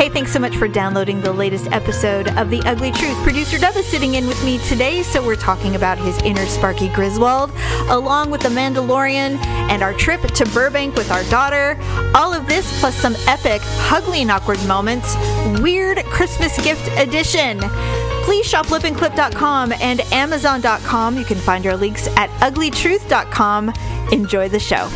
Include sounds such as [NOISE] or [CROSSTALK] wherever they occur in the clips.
Hey, thanks so much for downloading the latest episode of The Ugly Truth. Producer Dub is sitting in with me today, so we're talking about his inner Sparky Griswold, along with The Mandalorian and our trip to Burbank with our daughter. All of this plus some epic, ugly and awkward moments. Weird Christmas gift edition. Please shop lipandclip.com and amazon.com. You can find our links at uglytruth.com. Enjoy the show.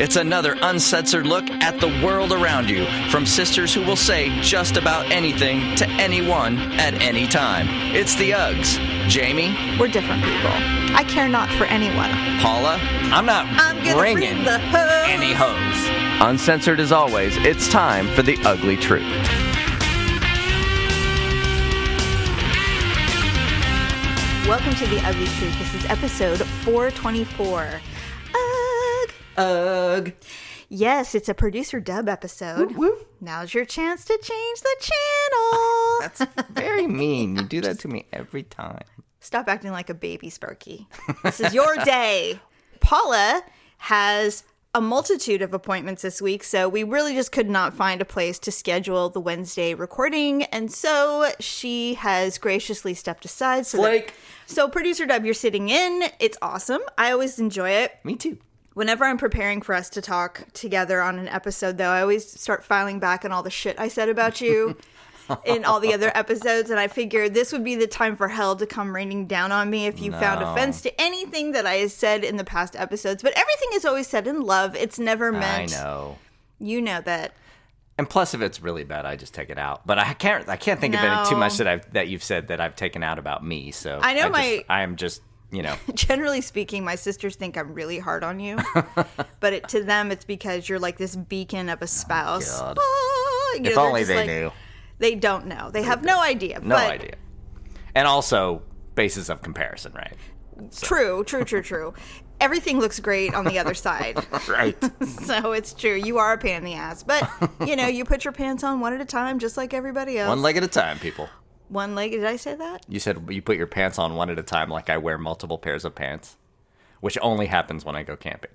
It's another uncensored look at the world around you from sisters who will say just about anything to anyone at any time. It's the Uggs. Jamie, We're different people. I care not for anyone. Paula, I'm not I'm gonna bringing bring the hose. any hose. uncensored as always, it's time for the ugly truth. Welcome to The Ugly Truth. This is episode 424. Ugh. Yes, it's a producer dub episode. Now's your chance to change the channel. [LAUGHS] That's very mean. You do that to me every time. Stop acting like a baby, Sparky. This is your day. Paula has a multitude of appointments this week, so we really just could not find a place to schedule the Wednesday recording, and so she has graciously stepped aside. So, that- so producer Dub, you're sitting in. It's awesome. I always enjoy it. Me too. Whenever I'm preparing for us to talk together on an episode, though, I always start filing back on all the shit I said about you [LAUGHS] in all the other episodes. And I figured this would be the time for hell to come raining down on me if you found offense to anything that I said in the past episodes. But everything is always said in love. It's never meant. I know. You know that. And plus, if it's really bad, I just take it out. But I can't. I can't think of any too much that I've that you've said that I've taken out about me. So I know just- my- I am just you know. [LAUGHS] Generally speaking, my sisters think I'm really hard on you. [LAUGHS] but it, to them, it's because you're like this beacon of a spouse. God. Ah, you know, if only they like- knew. They don't know. They have no idea. No but idea. And also basis of comparison, right? True, true, true, true. Everything looks great on the other [LAUGHS] side. Right. so it's true. You are a pain in the ass. But, you know, you put your pants on one at a time, just like everybody else. one leg at a time, people. One leg. Did I say that? You said you put your pants on one at a time, like I wear multiple pairs of pants, which only happens when I go camping.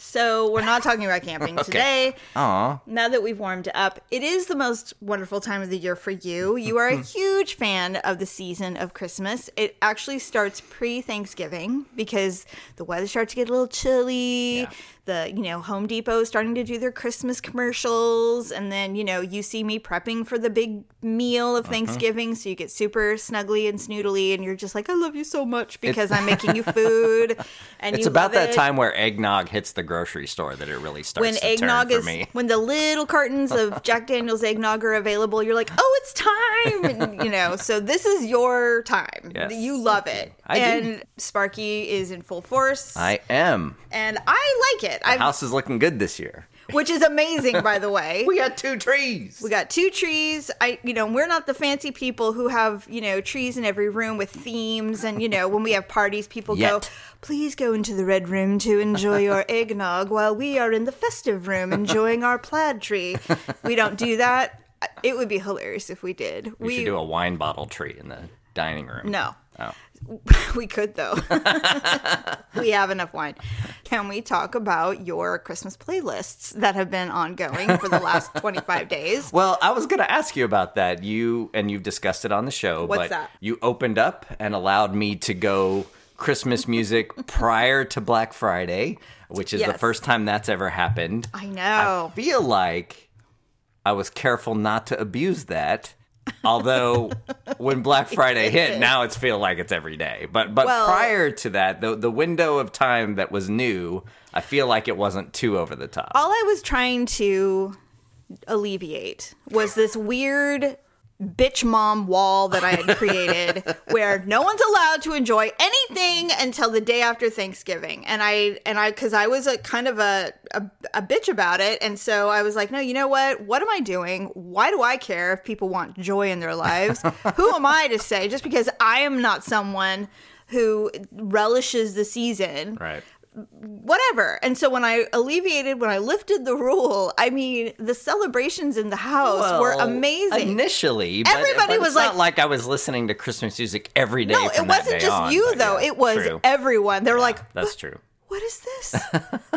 So we're not talking about camping [LAUGHS] today. Aw. Now that we've warmed up, it is the most wonderful time of the year for you. You are a [LAUGHS] huge fan of the season of Christmas. It actually starts pre Thanksgiving because the weather starts to get a little chilly. Yeah. The, you know, Home Depot starting to do their Christmas commercials. And then, you know, you see me prepping for the big meal Uh-huh. of Thanksgiving. So you get super snuggly and snoodly. And you're just like, I love you so much because I'm making you [LAUGHS] food. And It's about that it time where eggnog hits the grocery store that it really starts when to eggnog turn for is me. when the little cartons of [LAUGHS] Jack Daniel's eggnog are available, you're like, oh, it's time, and, you know. So this is your time. Yes. You love it, I do. and Sparky is in full force, I am. and I like it. The I, house is looking good this year. which is amazing, by the way. [LAUGHS] We got two trees. We got two trees. I, you know, we're not the fancy people who have, you know, trees in every room with themes. And, you know, when we have parties, people go, please go into the red room to enjoy your [LAUGHS] eggnog while we are in the festive room enjoying our plaid tree. We don't do that. It would be hilarious if we did. we, should do a wine bottle tree in the dining room. no. Oh. [LAUGHS] we could though. [LAUGHS] we have enough wine. Can we talk about your Christmas playlists that have been ongoing for the last [LAUGHS] 25 days? Well, I was going to ask you about that. You and you've discussed it on the show, What's but that? you opened up and allowed me to go Christmas music prior to Black Friday, which is the first time that's ever happened. I know. I feel like I was careful not to abuse that. Although when Black Friday hit, now it's feel like it's every day. But but Well- prior to that, the the window of time that was new, I feel like it wasn't too over the top. all I was trying to alleviate was this weird bitch mom wall that I had [LAUGHS] created where no one's allowed to enjoy anything until the day after Thanksgiving. And I and I cuz I was a kind of a, a a bitch about it and so I was like, "No, you know what? What am I doing? Why do I care if people want joy in their lives? [LAUGHS] Who am I to say just because I am not someone who relishes the season Right. Whatever. And so when I alleviated, when I lifted the rule, I mean, the celebrations in the house were amazing. Initially, but, Everybody but was it's like- not like I was listening to Christmas music every day. no, from it wasn't day just on, you though. yeah, it was true. everyone. They were like, That's true. What is this?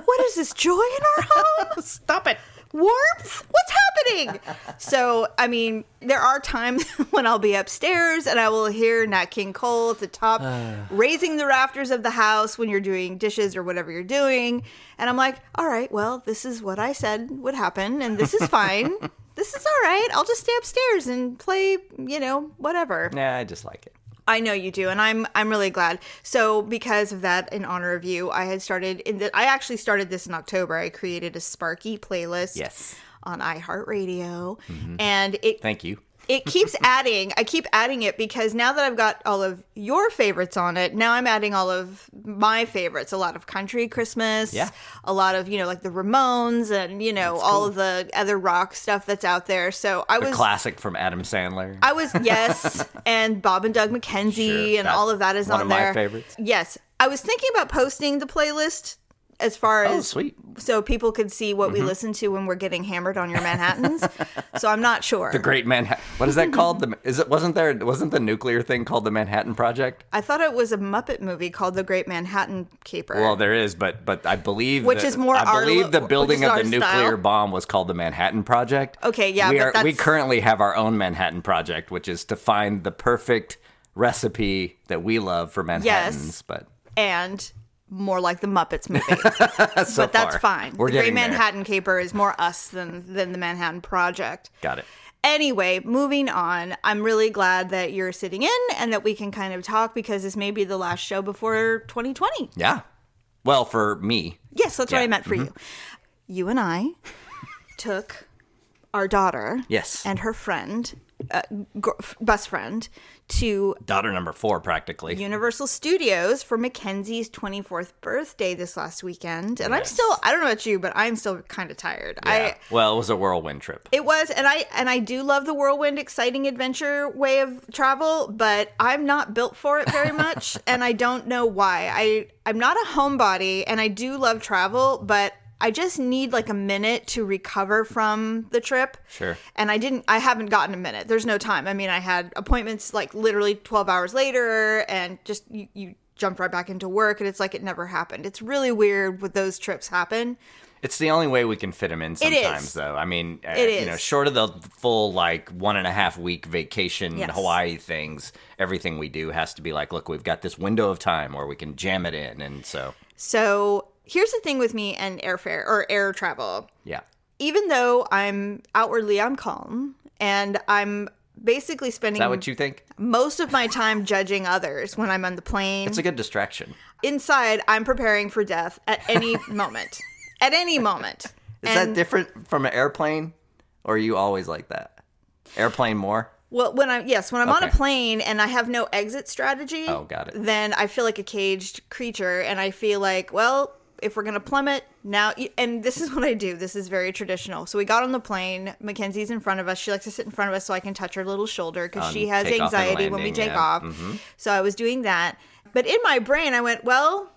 what is this joy in our [LAUGHS] home? Stop it. Warmth? What's happening? [LAUGHS] so, I mean, there are times [LAUGHS] when I'll be upstairs and I will hear Nat King Cole at the top uh. raising the rafters of the house when you're doing dishes or whatever you're doing. And I'm like, all right, well, this is what I said would happen and this is fine. [LAUGHS] this is all right. I'll just stay upstairs and play, you know, whatever. Yeah, I just like it. I know you do, and I'm I'm really glad. So because of that, in honor of you, I had started in the, I actually started this in October. I created a Sparky playlist Yes. on iHeartRadio, mm-hmm. and it Thank you. It keeps [LAUGHS] adding. I keep adding it because now that I've got all of your favorites on it, now I'm adding all of my favorites. A lot of country Christmas, Yeah. a lot of you know like the Ramones and you know all of the other rock stuff that's out there. So I The was classic from Adam Sandler. I was yes, [LAUGHS] and Bob and Doug McKenzie Sure, and all of that is one on of my there. favorites. Yes, I was thinking about posting the playlist as far oh, as sweet. Mm-hmm. so people could see what we listen to when we're getting hammered on your Manhattans. [LAUGHS] so I'm not sure. The Great Manhattan. What is that called? The is it wasn't there? Wasn't the nuclear thing called the Manhattan Project? I thought it was a Muppet movie called The Great Manhattan Caper. Well, there is, but but I believe Which is more I our believe the building of the nuclear style. bomb was called the Manhattan Project. Okay, yeah, we but are we currently have our own Manhattan Project, which is to find the perfect recipe that we love for Manhattans. But and more like the Muppets movie. [LAUGHS] so but that's far, fine. We're the Great there. Manhattan Caper is more us than than the Manhattan Project. Got it. Anyway, moving on. I'm really glad that you're sitting in and that we can kind of talk because this may be the last show before 2020. Yeah. Well, for me, Yes, that's what I meant for Mm-hmm. you. You and I took our daughter Yes. and her friend, uh, gr- best friend, to daughter number four, practically. Universal Studios for Mackenzie's 24th birthday this last weekend. And I'm still, I don't know about you, but I'm still kind of tired. Yeah. I, well, it was a whirlwind trip. It was, and I and I do love the whirlwind, exciting adventure way of travel, but I'm not built for it very much, [LAUGHS] and I don't know why. I I'm not a homebody, and I do love travel, but I just need like a minute to recover from the trip. Sure. And I didn't. I haven't gotten a minute. There's no time. I mean, I had appointments like literally 12 hours later, and just you. you jumped right back into work and it's like it never happened. It's really weird what those trips happen. It's the only way we can fit them in sometimes, though. I mean, uh, It you know, short of the full like one and a half week vacation Yes. Hawaii things, everything we do has to be like, look, we've got this window of time where we can jam it in, and so So here's the thing with me and airfare or air travel. yeah, Even though I'm outwardly I'm calm and I'm basically is spending that what you think? most of my time judging others when I'm on the plane. It's a good distraction. Inside, I'm preparing for death at any [LAUGHS] moment. At any moment. Is that different from an airplane, or are you always like that? Airplane more? Well, when I'm yes, when I'm on a plane and I have no exit strategy, Oh, got it. Then I feel like a caged creature, and I feel like, well, if we're gonna plummet now, and this is [LAUGHS] what I do. This is very traditional. So we got on the plane. Mackenzie's in front of us. She likes to sit in front of us so I can touch her little shoulder because On she has anxiety when we take yeah. Mm-hmm. off. So I was doing that, but in my brain, I went, well,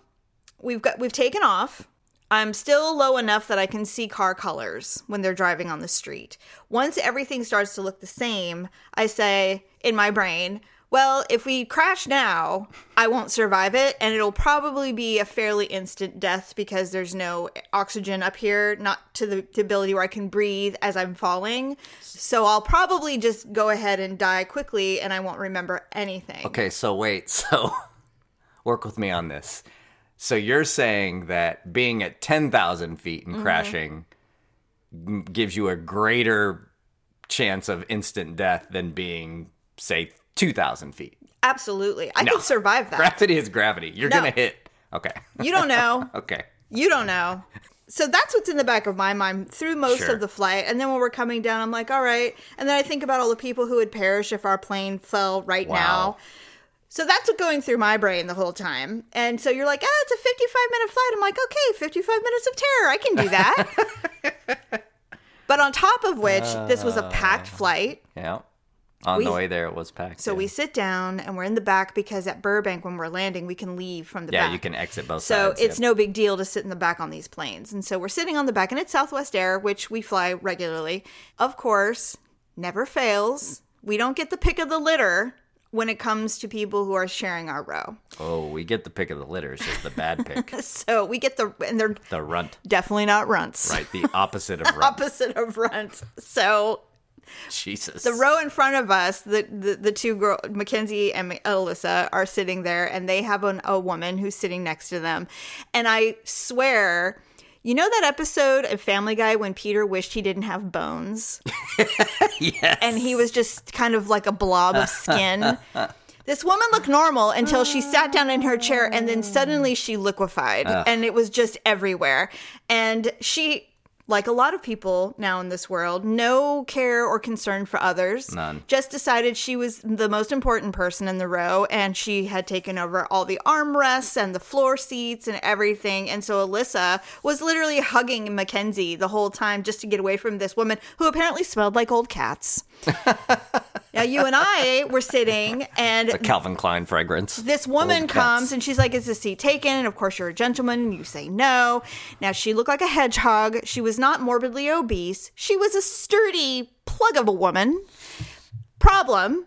we've got we've taken off. I'm still low enough that I can see car colors when they're driving on the street. Once everything starts to look the same, I say in my brain, well, if we crash now, I won't survive it, and it'll probably be a fairly instant death because there's no oxygen up here, not to the, ability where I can breathe as I'm falling. So I'll probably just go ahead and die quickly, and I won't remember anything. Okay, so wait, [LAUGHS] so work with me on this. So you're saying that being at 10,000 feet Mm-hmm. and crashing gives you a greater chance of instant death than being, say, 2,000 feet. Absolutely, I No. could survive that. Gravity is gravity. You're No. going to hit. Okay. You don't know. [LAUGHS] Okay. You don't know. So that's what's in the back of my mind through most Sure. of the flight. And then when we're coming down, I'm like, all right. And then I think about all the people who would perish if our plane fell right Wow. now. So that's what's going through my brain the whole time. And so you're like, ah, it's a 55 minute flight. I'm like, okay, 55 minutes of terror. I can do that. [LAUGHS] but on top of which, this was a packed flight. Yeah. On We- the way there, it was packed. So yeah. we sit down and we're in the back because at Burbank, when we're landing, we can leave from the Yeah, back. Yeah, you can exit both So sides. So it's yep. no big deal to sit in the back on these planes. And so we're sitting on the back, and it's Southwest Air, which we fly regularly. Of course, never fails. We don't get the pick of the litter when it comes to people who are sharing our row. Oh, we get the pick of the litter. It's just the bad [LAUGHS] pick. So we get the and they're the runt. definitely not runts. Right. The [LAUGHS] opposite of runt. Opposite of runts. So Jesus. the row in front of us, the the, the two girls, Mackenzie and Alyssa are sitting there, and they have an, a woman who's sitting next to them, and I swear. You know that episode of Family Guy when Peter wished he didn't have bones? [LAUGHS] yes. and he was just kind of like a blob of skin. [LAUGHS] this woman looked normal until she sat down in her chair and then suddenly she liquefied and it was just everywhere. And she like a lot of people now in this world, no care or concern for others. None. Just decided she was the most important person in the row and she had taken over all the armrests and the floor seats and everything. And so Alyssa was literally hugging Mackenzie the whole time just to get away from this woman who apparently smelled like old cats. Now you and I were sitting and a Calvin Klein fragrance. this woman comes and she's like, Is the seat taken? And of course, you're a gentleman and you say no. Now, she looked like a hedgehog. She was not morbidly obese. She was a sturdy plug of a woman. Problem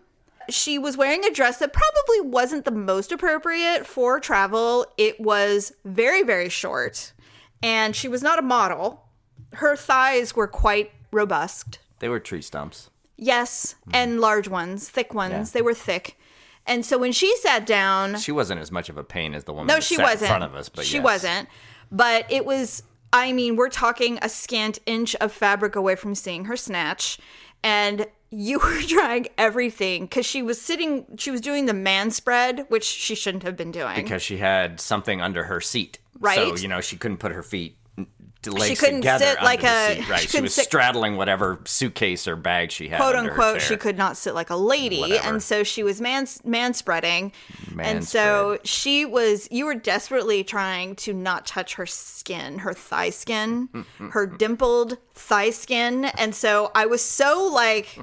she was wearing a dress that probably wasn't the most appropriate for travel. It was very, very short. And she was not a model. Her thighs were quite robust. They were tree stumps. Yes, hmm. and large ones, thick ones. Yeah. They were thick. And so when she sat down, She wasn't as much of a pain as the woman no, she sat wasn't. in front of us, but she yes. wasn't. But it was. I mean, we're talking a scant inch of fabric away from seeing her snatch, and you [LAUGHS] were trying everything because she was sitting. She was doing the man spread, which she shouldn't have been doing. because she had something under her seat. Right. So, you know, she couldn't put her feet legs couldn't together sit like a- seat. Right. she She, was sit- straddling whatever suitcase or bag she had. quote unquote, she could not sit like a lady, Whatever. and so she was man man spreading, and so she was. You were desperately trying to not touch her skin, her thigh skin, [LAUGHS] her dimpled thigh skin, and so I was so like.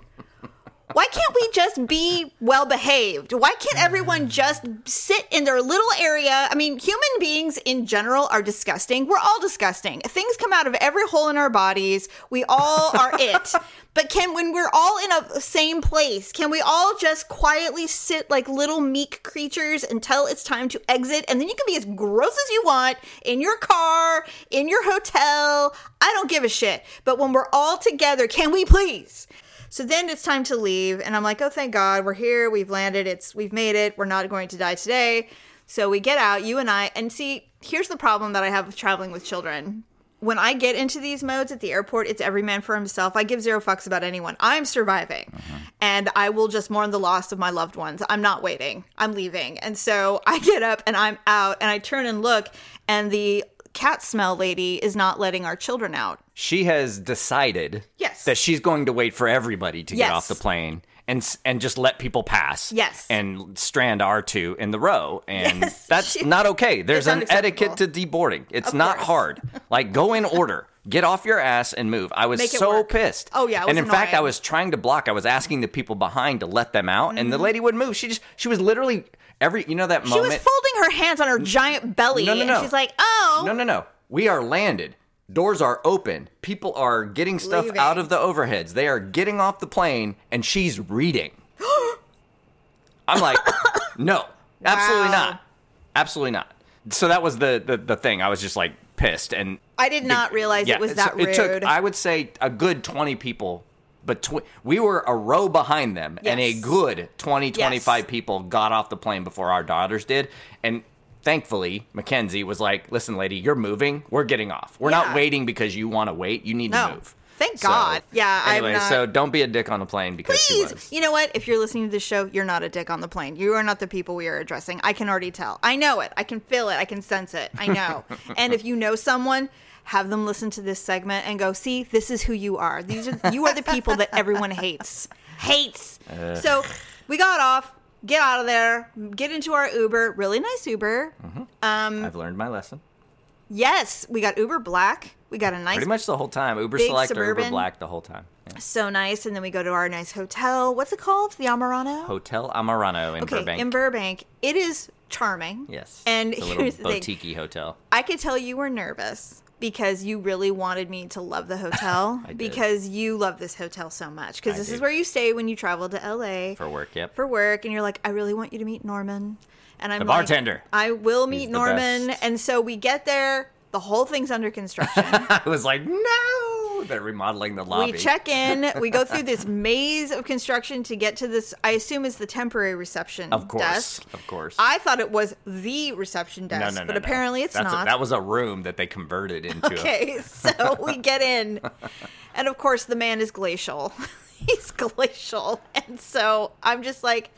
Why can't we just be well behaved? Why can't everyone just sit in their little area? I mean, human beings in general are disgusting. We're all disgusting. Things come out of every hole in our bodies. We all are [LAUGHS] it. But can when we're all in a same place, can we all just quietly sit like little meek creatures until it's time to exit and then you can be as gross as you want in your car, in your hotel. I don't give a shit. But when we're all together, can we please? So then it's time to leave, and I'm like, oh, thank God, we're here, we've landed, it's we've made it, we're not going to die today. So we get out, you and I, and see, here's the problem that I have with traveling with children. When I get into these modes at the airport, it's every man for himself. I give zero fucks about anyone. I'm surviving, uh-huh. and I will just mourn the loss of my loved ones. I'm not waiting. I'm leaving, and so I get up and I'm out, and I turn and look, and the cat smell lady is not letting our children out. She has decided Yes. that she's going to wait for everybody to Yes. get off the plane and and just let people pass. Yes. And strand our two in the row. And Yes, [LAUGHS] that's she- not okay. There's an etiquette to deboarding. It's Of not course. hard. Like go in order. Get off your ass and move. I was so work. pissed. Oh, yeah, and in fact, I was trying to block. I was asking the people behind to let them out, and the mm-hmm. lady wouldn't move. She just she was literally every you know that Mm-hmm. She was folding her hands on her giant belly. No, no, And no. she's like, oh. No, no, no. We are landed. Doors are open. People are getting stuff Leaving. out of the overheads. They are getting off the plane, and she's reading. [GASPS] I'm like, no, absolutely Wow. not, absolutely not. So that was the, the the thing. I was just like pissed, and I did not realize it was that rude. It took, I would say, a good 20 people. But we were a row behind them, and a good 20, 25 Yes. people got off the plane before our daughters did. And thankfully, Mackenzie was like, listen, lady, you're moving. We're getting off. We're Yeah. not waiting because you want to wait. You need No. to move. Thank God. Yeah, I'm Anyway, not- so don't be a dick on the plane because Please, you know what? If you're listening to this show, you're not a dick on the plane. You are not the people we are addressing. I can already tell. I know it. I can feel it. I can sense it. I know. [LAUGHS] and if you know someone, have them listen to this segment and go, "See, this is who you are. These are you are the people that everyone hates. Hates." Uh. so, we got off. Get out of there. Get into our Uber. Really nice Uber. Mm-hmm. Um, I've learned my lesson. Yes, we got Uber Black. We got a nice Pretty much the whole time. Uber Select or Uber Black the whole time. Yeah. so nice and then we go to our nice hotel. What's it called? The Amarano? Hotel Amarano in okay, Burbank. in Burbank. It is charming. yes. And It's a little here's the thing. boutique hotel. I could tell you were nervous because you really wanted me to love the hotel [LAUGHS] because you love this hotel so much. Because this is where you stay when you travel to LA For work, yep. for work and you're like I really want you to meet Norman. And I'm The like, bartender. I will meet Norman. best. and so we get there the whole thing's under construction. [LAUGHS] I was like, no, they're remodeling the lobby. we check in [LAUGHS] we go through this maze of construction to get to this I assume is the temporary reception Of course, desk of course. I thought it was the reception desk no, no, no, but apparently it's That's a- not that was a room that they converted into. a- [LAUGHS] Okay, so we get in, [LAUGHS] and of course, the man is glacial. He's glacial. And so I'm just like,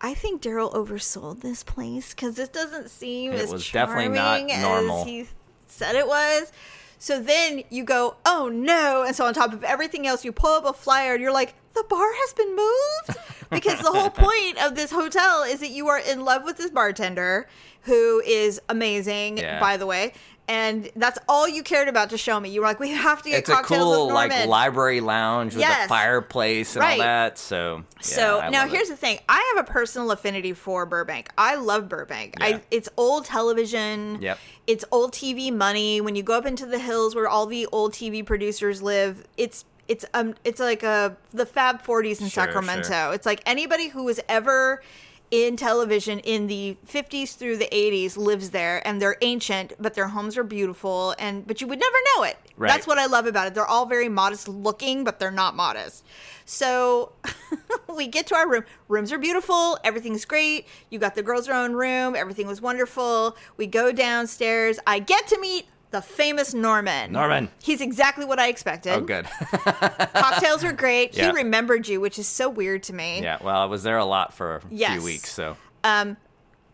I think Daryl oversold this place because this doesn't seem It as was definitely not normal. as he said it was. So then you go, oh no. And so on top of everything else, you pull up a flyer and you're like, the bar has been moved? [LAUGHS] Because the whole point of this hotel is that you are in love with this bartender who is amazing, Yeah. by the way. And that's all you cared about to show me. You were like, we have to get It's a cocktails cool with like Norman. library lounge with Yes. a fireplace and Right. all that. So yeah, So I now love it. here's the thing. I have a personal affinity for Burbank. I love Burbank. Yeah. I it's old television. Yep. It's old TV money. When you go up into the hills where all the old TV producers live, it's it's um it's like a the Fab 40s in Sure, Sacramento. sure. It's like anybody who was ever in television in the 50s through the 80s lives there and they're ancient but their homes are beautiful and but you would never know it. Right. that's what i love about it. They're all very modest looking but they're not modest. So [LAUGHS] we get to our room. Rooms are beautiful. Everything's great. You got the girls their own room. Everything was wonderful. We go downstairs. I get to meet the famous Norman. Norman. He's exactly what I expected. Oh, good. [LAUGHS] Cocktails were great. Yeah. He remembered you, which is so weird to me. yeah. Well, I was there a lot for a Yes. few weeks, so Um,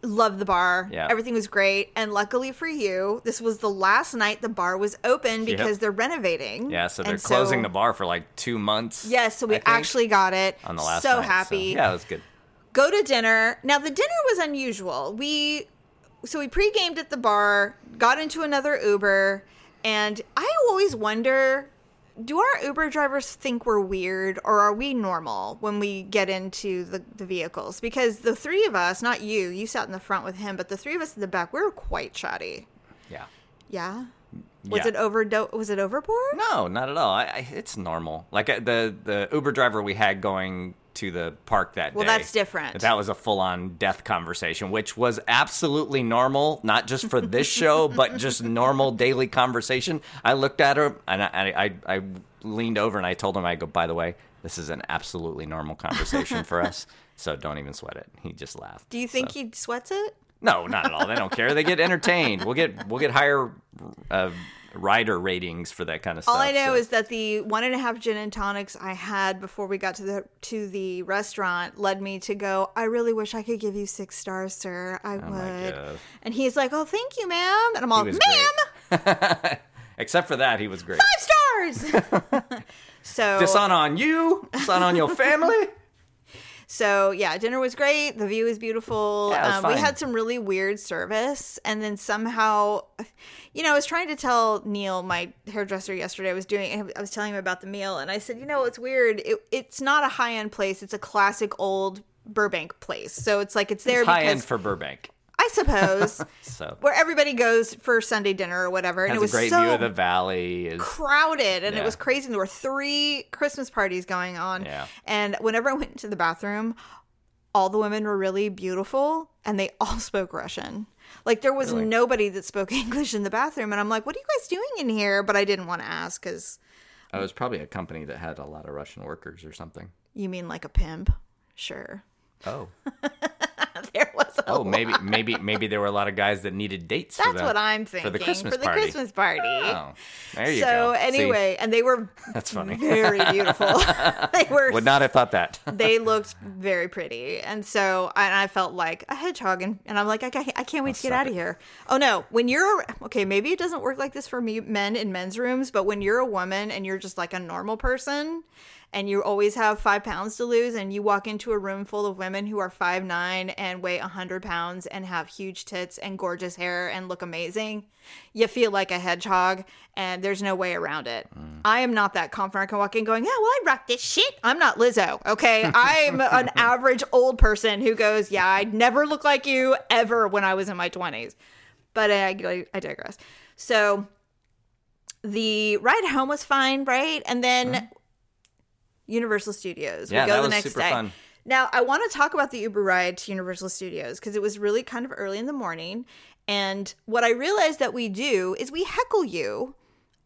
Love the bar. Yeah. Everything was great. And luckily for you, this was the last night the bar was open because Yep. they're renovating. yeah. So they're And closing the bar for like two months. Yes, so we actually got it. on the last so night, happy. yeah, it was good. Go to dinner. Now the dinner was unusual. We so we pre-gamed at the bar, got into another Uber, and I always wonder do our Uber drivers think we're weird or are we normal when we get into the, the vehicles? Because the three of us, not you, you sat in the front with him, but the three of us in the back, we were quite chatty. Yeah. Yeah. Was Yeah. it over? Was it overboard? No, not at all. I, I, it's normal. Like uh, the the Uber driver we had going to the park that Well, day. Well, that's different. That was a full on death conversation, which was absolutely normal, not just for this [LAUGHS] show, but just normal daily conversation. I looked at her and I, I, I leaned over and I told him, I go, by the way, this is an absolutely normal conversation for us. So don't even sweat it. He just laughed. Do you think So- he sweats it? No, not at all. They don't care. They get entertained. We'll get we'll get higher uh, rider ratings for that kind of stuff. All I know so- is that the one and a half gin and tonics I had before we got to the to the restaurant led me to go. I really wish I could give you six stars, sir. I oh my would. And he's like, "Oh, thank you, ma'am." And I'm all, "Ma'am, [LAUGHS] Except for that, he was great. five stars." [LAUGHS] [LAUGHS] so Dishonor on you, dishonor on your family. So yeah, dinner was great. The view was beautiful. Yeah, was um, we had some really weird service, and then somehow, you know, I was trying to tell Neil, my hairdresser, yesterday. I was doing. I was telling him about the meal, and I said, you know, it's weird. It, it's not a high end place. It's a classic old Burbank place. So it's like it's there It's high because end for Burbank. I suppose [LAUGHS] So where everybody goes for Sunday dinner or whatever, and it was a great so view of the valley. Is crowded and it was crazy. There were three Christmas parties going on. Yeah. And whenever I went into the bathroom, all the women were really beautiful and they all [LAUGHS] spoke Russian. Like there was Really? nobody that spoke [LAUGHS] English in the bathroom. And I'm like, what are you guys doing in here? But I didn't want to ask because oh, it was probably a company that had a lot of Russian workers or something. you mean like a pimp? Sure. Oh, [LAUGHS] there was a oh, maybe maybe maybe there were a lot of guys that needed dates. for That's the- what I'm thinking. for the Christmas for the party. Christmas party. Oh, there you so go. See? anyway, and they were [LAUGHS] That's funny. very beautiful. [LAUGHS] they were would not have thought that. they looked very pretty and so and i felt like a hedgehog and, and i'm like I, can't- I can't wait to get out of here oh no when you're okay maybe it doesn't work like this for me men in men's rooms but when you're a woman and you're just like a normal person and you always have five pounds to lose and you walk into a room full of women who are five nine and weigh a 100 pounds and have huge tits and gorgeous hair and look amazing you feel like a hedgehog and there's no way around it. Mm. I am not that confident. I can walk in going yeah well i rock this shit. I'm not lizzo okay? I'm [LAUGHS] an average old person who goes yeah i'd never look like you ever when i was in my 20s but i, I digress. So the ride home was fine, right? And then mm-hmm. Universal Studios. Yeah, we go that the was next super day. fun. Now, I want to talk about the Uber ride to Universal Studios because it was really kind of early in the morning. And what I realized that we do is we heckle you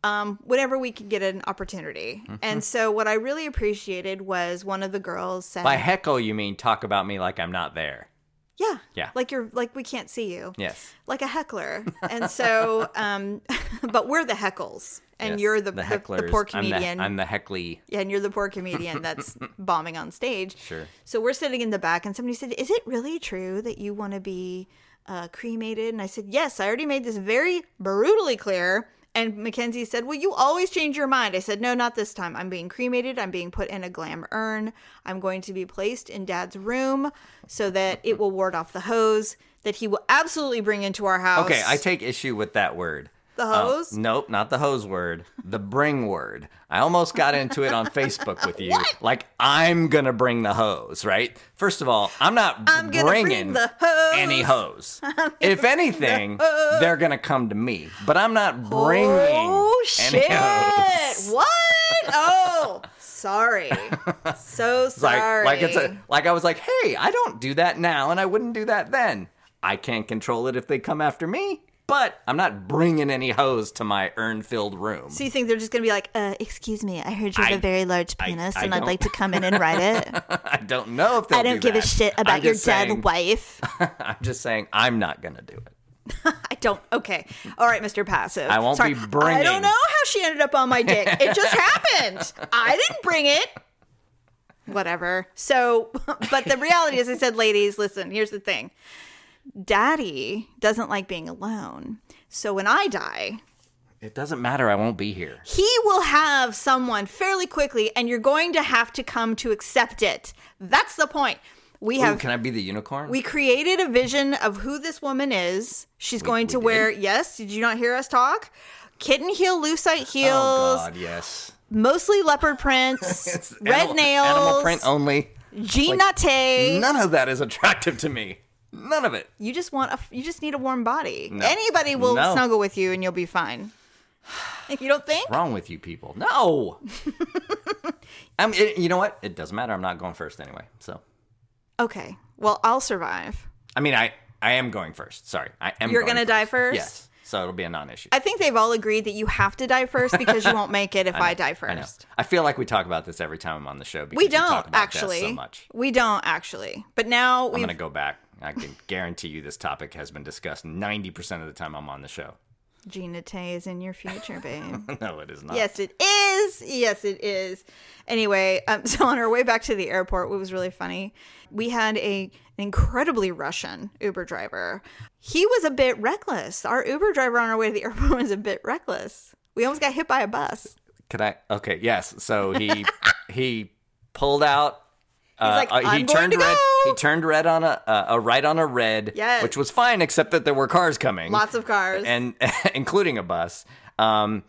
um, whenever we can get an opportunity. Mm-hmm. And so, what I really appreciated was one of the girls said, By heckle, you mean talk about me like I'm not there. "Yeah, Yeah. like you're like we can't see you." Yes. like a heckler. And so, [LAUGHS] um, [LAUGHS] but we're the heckles, and Yes. you're the, the, the hecklers. poor the- comedian. I'm the, heckly. yeah, and you're the poor comedian [LAUGHS] that's bombing on stage. Sure. So we're sitting in the back, and somebody said, "Is it really true that you want to be uh, cremated?" And I said, "Yes, I already made this very brutally clear." And Mackenzie said, Well, you always change your mind. I said, No, not this time. I'm being cremated. I'm being put in a glam urn. I'm going to be placed in dad's room so that it will ward off the hose that he will absolutely bring into our house. Okay, I take issue with that word. The Uh, hose? nope, not the hose word. The bring word. I almost got into it on Facebook with you. Like I'm gonna bring the hose, right? First of all, I'm not I'm gonna bring bringing the hose. any hose. [LAUGHS] If anything, they're gonna come to me. But I'm not bringing Oh, any shit. hose. What? Oh, sorry. [LAUGHS] So Like, sorry. like it's a like I was like, hey, I don't do that now, and I wouldn't do that then. I can't control it if they come after me. But I'm not bringing any hose to my urn-filled room. So you think they're just going to be like, uh, excuse me, I heard you have I- a very large penis I and I'd like to come in and ride it. [LAUGHS] I don't know if I don't do give a shit about your just dead wife. [LAUGHS] I'm just saying I'm not gonna do it. [LAUGHS] I don't. Okay. All right, Mr. Passive. I won't Sorry. be bringing. I don't know how she ended up on my dick. It just happened. I didn't bring it. Whatever. So, but the reality is, I said, ladies, listen, here's the thing. Daddy doesn't like being alone. So when I die, It doesn't matter. I won't be here. he will have someone fairly quickly, and you're going to have to come to accept it. That's the point. We Ooh, have can I be the unicorn? we created a vision of who this woman is. She's going to we wear yes. Did you not hear us talk? Kitten heel, lucite oh, heels, oh God, yes. mostly leopard [LAUGHS] prints, red animal, nails, Animal print only. jean like- nate. None of that is attractive to me. None of it. You just want a. You just need a warm body. No. Anybody will No. snuggle with you, and you'll be fine. You don't think? What's Wrong with you people? No. [LAUGHS] I'm. It, you know what? It doesn't matter. I'm not going first anyway. So, Okay. Well, I'll survive. I mean, I I am going first. Sorry, I am. You're going gonna die first? Yes. So it'll be a non-issue. I think they've all agreed that you have to die first because you won't make it [LAUGHS] if I, die I know. first. I feel like we talk about this every time I'm on the show. Because We don't actually. so much. We don't actually. But now I'm gonna go back. I can guarantee you this topic has been discussed 90% of the time I'm on the show. Gina Tay is in your future, babe. [LAUGHS] no, it is not. yes, it is. Yes, it is. Anyway, um, [LAUGHS] so on our way back to the airport, what was really funny, we had a an incredibly Russian Uber driver. He was a bit reckless. Our Uber driver on our way to the [LAUGHS] airport was a bit reckless. We almost got hit by a bus. Could I? Okay, yes. So he he pulled out. Uh, like, uh, he "I'm going turned red. go." He turned red on a uh, a right on a red, Yes. which was fine, except that there were cars coming, Lots of cars. and [LAUGHS] including a bus. Um,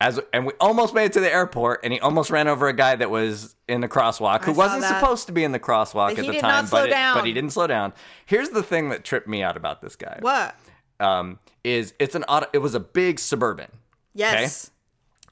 as and we almost made it to the airport, and he almost ran over a guy that was in the crosswalk who wasn't that. supposed to be in the crosswalk But at the time, but it- but he didn't slow down. Here's the thing that tripped me out about this guy. what? Um, is it's an auto, it was a big suburban. Yes.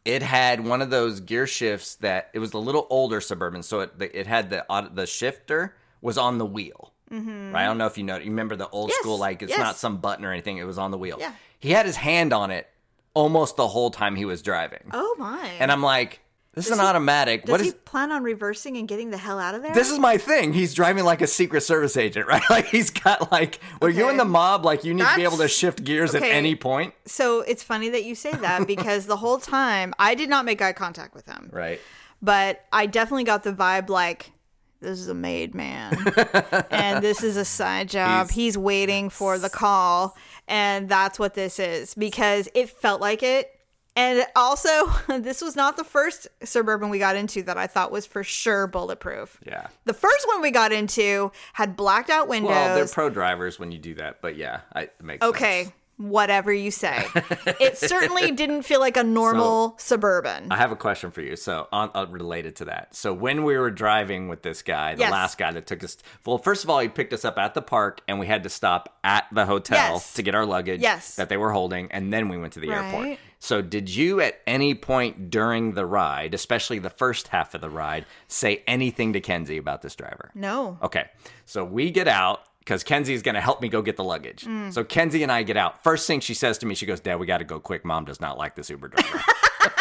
It had one of those gear shifts that it was a little older suburban, so it it had the the shifter was on the wheel. Mm-hmm. Right? I don't know if you know. You remember the old Yes, school, like it's yes. not some button or anything. It was on the wheel. Yeah. He had his hand on it almost the whole time he was driving, Oh my. and I'm like, this is an he- automatic. Does What he is? plan on reversing and getting the hell out of there? This is my thing. He's driving like a secret service agent, [LAUGHS] right? Like he's got like, were you in the mob? Like you need to be able to shift gears okay. at any point, so it's funny that you say that [LAUGHS] because the whole time I did not make eye contact with him. right? but I definitely got the vibe like this is a made man [LAUGHS] and this is a side job. He's- He's, waiting for the call, and that's what this is because it felt like it. And also, [LAUGHS] this was not the first suburban we got into that I thought was for sure bulletproof. Yeah. The first one we got into had blacked out windows. Well, they're pro drivers when you do that, but yeah, I, it makes sense. Okay. sense. Whatever you say. [LAUGHS] it certainly didn't feel like a normal suburban. I have a question for you. So, on, uh, related to that. So, when we were driving with this guy, the Yes. last guy that took us, well, first of all, he picked us up at the park and we had to stop at the hotel Yes. to get our luggage Yes. that they were holding. And then we went to the airport. So, did you at any point during the ride, especially the first half of the ride, say anything to Kenzie about this driver? no. Okay. So we get out because Kenzie is going to help me go get the luggage. Mm. So Kenzie and I get out. First thing she says to me, she goes, Dad, we got to go quick. Mom does not like this Uber driver.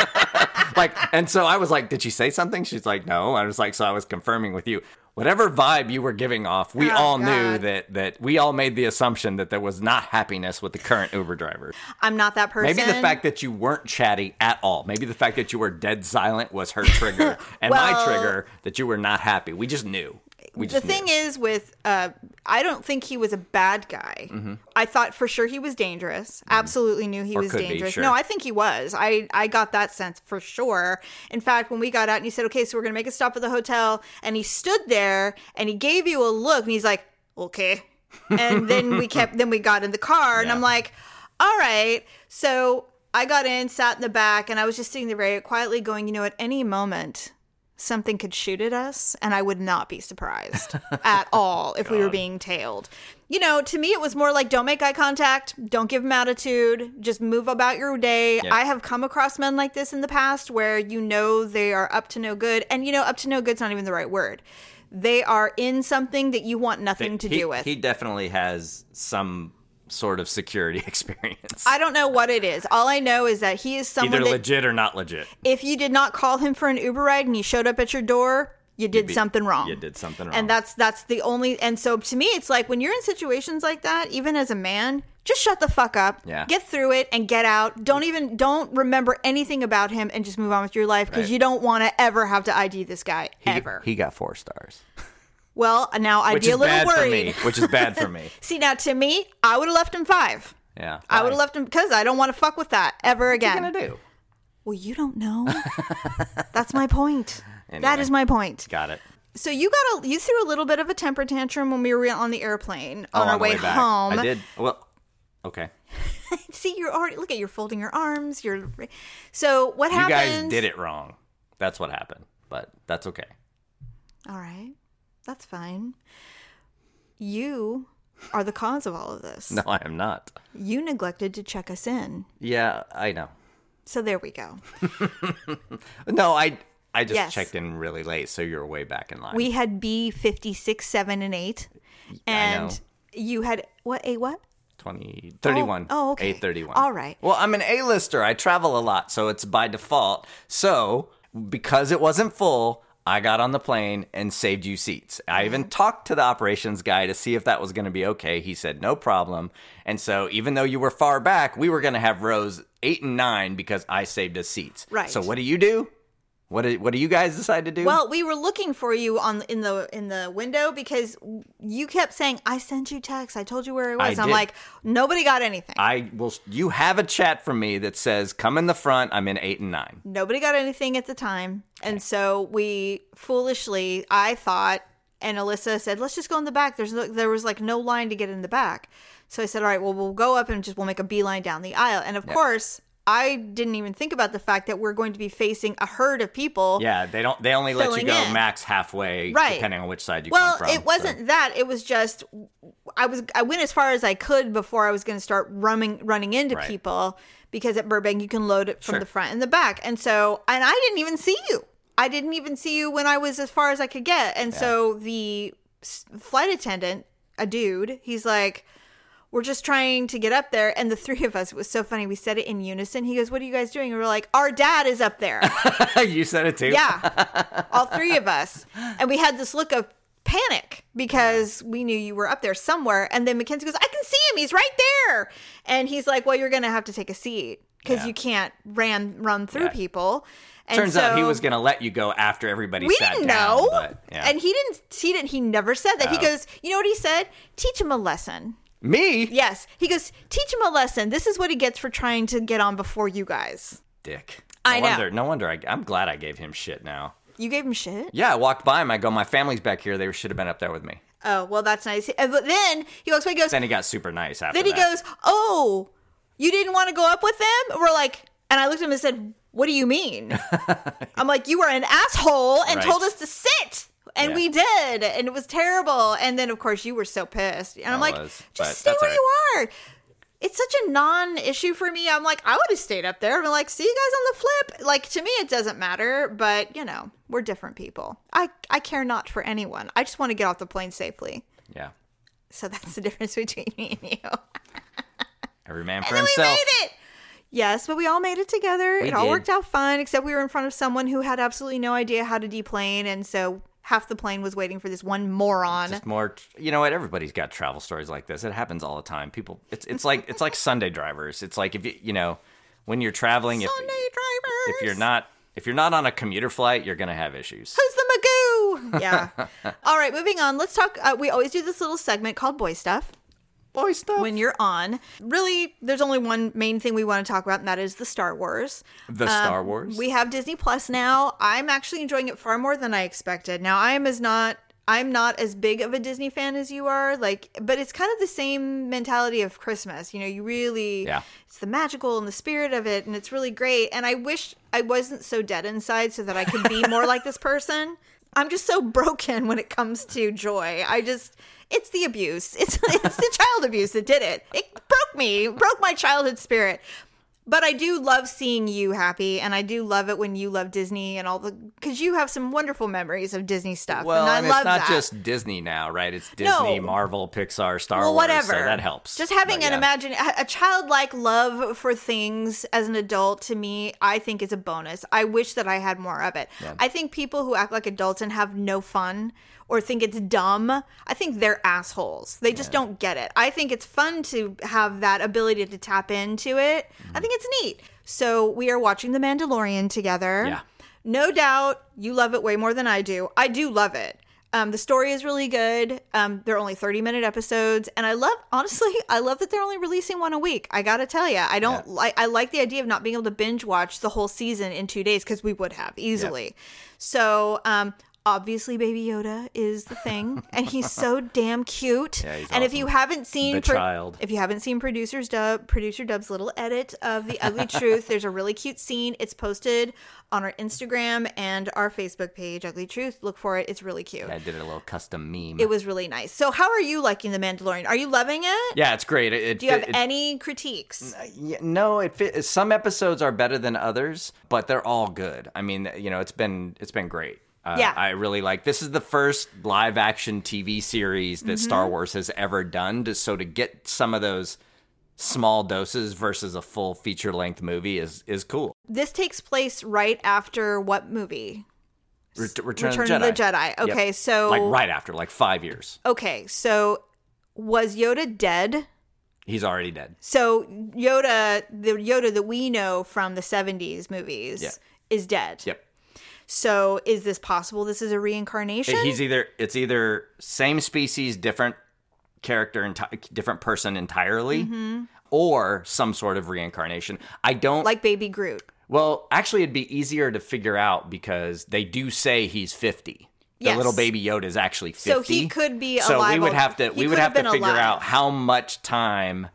[LAUGHS] like, and so I was like, Did she say something? She's like, No. I was like, So I was confirming with you. Whatever vibe you were giving off, we Oh, all knew that that we all made the assumption that there was not happiness with the current Uber driver. I'm not that person. Maybe the fact that you weren't chatty at all. Maybe the fact that you were dead silent was her trigger, [LAUGHS] and my trigger that you were not happy. We just knew. We the thing knew. is with uh i don't think he was a bad guy. I thought for sure he was dangerous. Absolutely knew he Mm-hmm. Or was could be, dangerous. sure. no i think he was. I i got that sense for sure. In fact when we got out and he said okay so we're gonna make a stop at the hotel and he stood there and he gave you a look and he's like okay. And then we [LAUGHS] kept then we got in the car and i'm like all right. So i got in sat in the back and i was just sitting there very quietly going you know at any moment something could shoot at us and I would not be surprised [LAUGHS] at all if we were being tailed. You know, to me it was more like don't make eye contact, don't give them attitude, just move about your day. Yeah. I have come across men like this in the past where you know they are up to no good and you know up to no good's not even the right word. They are in something that you want nothing to he, do with. He definitely has some sort of security [LAUGHS] experience. I don't know what it is. All I know is that he is someone Either that legit or not legit. if you did not call him for an Uber ride and he showed up at your door, you did be- something wrong. you did something wrong. And that's that's the only and so to me it's like when you're in situations like that, even as a man, just shut the fuck up. Yeah. Get through it and get out. Don't even don't remember anything about him and just move on with your life because Right. you don't want to ever have to ID this guy He, ever. he got four stars, [LAUGHS] well, now I'd which be a little worried. me. Which is bad for me. [LAUGHS] See now to me, I would have left him 5. Yeah, I would have left him because I don't want to fuck with that ever again. What again. you gonna do? Well, you don't know. [LAUGHS] That's my point. That Anyway. is my point. Got it. So you got a you threw a little bit of a temper tantrum when we were on the airplane Oh, on our way, back. home. I did. Well, okay. [LAUGHS] See, you're already look at you're folding your arms. You're so what happened? You guys did it wrong. That's what happened. But that's okay. All right, that's fine. You are the cause of all of this. [LAUGHS] No, I am not. You neglected to check us in. Yeah, I know. So there we go. [LAUGHS] No, I I just Yes. checked in really late, so you're way back in line. We had B fifty six, seven, and eight, and you had what a what? 20, 31. oh, oh okay. 831. All right. Well, I'm an A-lister. I travel a lot, so it's by default. So, because it wasn't full, I got on the plane and saved you seats. I even talked to the operations guy to see if that was going to be okay. He said no problem. And so, even though you were far back, we were going to have rows 8 and 9 because I saved us seats. Right. So, what do you do? What do, what do you guys decide to do? Well, we were looking for you on in the in the window because you kept saying, "I sent you text. I told you where I was." I I'm did. like, nobody got anything. I will. You have a chat from me that says, "Come in the front. I'm in eight and nine. nobody got anything at the time, and so we foolishly, I thought, and Alyssa said, "Let's just go in the back." There's no, there was like no line to get in the back, so I said, "All right, well, we'll go up and just we'll make a beeline down the aisle." And of course, I didn't even think about the fact that we're going to be facing a herd of people. Yeah, they don't. They only let you go in. max halfway, Right. depending on which side you Well, come from. it wasn't that. It was just I was I went as far as I could before I was going to start running running into Right. people because at Burbank you can load it from Sure. the front and the back. And so and I didn't even see you. I didn't even see you when I was as far as I could get. And so the flight attendant, a dude, he's like we're just trying to get up there and the three of us it was so funny we said it in unison he goes what are you guys doing and we're like our dad is up there [LAUGHS] you said it too. yeah, all three of us. And we had this look of panic because we knew you were up there somewhere. And then Mackenzie goes, I can see him. He's right there. And he's like, Well, you're going to have to take a seat because Yeah. you can't ran run through Yeah. people. And Turns out he was going to let you go after everybody we sat didn't down. know. But, yeah. And he didn't, he didn't, he never said that. He Oh. goes, You know what he said? Teach him a lesson. Me, Yes. He goes, Teach him a lesson. This is what he gets for trying to get on before you guys. dick. No I know. Wonder, no wonder. I, I'm glad I gave him shit now. You gave him shit? Yeah, I walked by him. I go, my family's back here. They should have been up there with me. Oh, well, that's nice. And But then he walks away, he goes, Then he got super nice after Then he that. goes, "Oh, You didn't want to go up with them? We're like, and I looked at him and said, What do you mean? [LAUGHS] I'm like, You were an asshole and Right. told us to sit. And Yeah. we did. And it was terrible. And then, of course, you were so pissed. And I'm like, was, Just stay where all you are. It's such a non issue for me. I'm like, I would have stayed up there. I'm like, see you guys on the flip. Like, to me, it doesn't matter. But, you know, we're different people. I, I care not for anyone. I just want to get off the plane safely. Yeah. So [LAUGHS] that's the difference between me and you. Every man for And then we himself. made it. Yes, but we all made it together. We it all did. worked out fine, except we were in front of someone who had absolutely no idea how to deplane, and so half the plane was waiting for this one moron. Just more, you know what? Everybody's got travel stories like this. It happens all the time. People, it's it's like it's like Sunday drivers. It's like if you you know when you're traveling, if Sunday drivers. if you're not if you're not on a commuter flight, you're gonna have issues. Who's the Magoo? [LAUGHS] Yeah. all right, moving on. Let's talk. Uh, we always do this little segment called Boy Stuff. Boy stuff. when you're on. Really, there's only one main thing we want to talk about, and that is the Star Wars. the Star Wars. Um, We have Disney Plus now. I'm actually enjoying it far more than I expected. Now, I am as not I'm not as big of a Disney fan as you are, like but it's kind of the same mentality of Christmas. You know, you really Yeah. it's the magical and the spirit of it and it's really great. And I wish I wasn't so dead inside so that I could be [LAUGHS] more like this person. I'm just so [LAUGHS] broken when it comes to joy. I just it's the abuse. It's it's the child abuse that did it. It broke me, broke my childhood spirit. But I do love seeing you happy, and I do love it when you love Disney and all the because you have some wonderful memories of Disney stuff. well, and I and love it's not that. just Disney now, right? It's Disney, No. Marvel, Pixar, Star well, Wars. whatever. So that helps. Just having But an yeah. imagine a childlike love for things as an adult to me, I think is a bonus. I wish that I had more of it. I think people who act like adults and have no fun or think it's dumb, I think they're assholes. They just don't get it. I think it's fun to have that ability to tap into it. Mm-hmm. I think it's neat. So we are watching The Mandalorian together. Yeah. No doubt you love it way more than I do. I do love it. Um, the story is really good. Um, they're only 30 minute episodes. And I love, [LAUGHS] honestly, I love that they're only releasing one a week. I gotta tell you, I don't like, I like the idea of not being able to binge watch the whole season in two days because we would have easily. So, um, obviously Baby Yoda is the thing and he's so [LAUGHS] damn cute. Yeah, he's and if you haven't seen The child. if you haven't seen producer's dub producer dub's little edit of the ugly [LAUGHS] truth there's a really cute scene it's posted on our instagram and our facebook page ugly truth look for it it's really cute I did a little custom meme. it was really nice so how are you liking the mandalorian are you loving it yeah, it's great. It, it do you have it- any critiques uh, Yeah, no, it fit, some episodes are better than others, but they're all good. I mean, you know, it's been it's been great. Uh, Yeah. I really like. This is the first live action TV series that Star Mm-hmm. Wars has ever done. To, so to get some of those small doses versus a full feature length movie is is cool. this takes place right after what movie Ret- Return, return of the Jedi. of the jedi Yep. okay so like right after, like five years. okay so was yoda dead He's already dead. So Yoda, the Yoda that we know from the '70s movies, Yeah. is dead. Yep. So is this possible? This is a reincarnation. He's either it's either same species, different character, enti- different person entirely, Mm-hmm. or some sort of reincarnation. I don't like Baby Groot. Well, actually, it'd be easier to figure out because they do say he's fifty. The Yes. little baby Yoda is actually fifty. So he could be So alive we would have to we would have have to figure alive. out how much time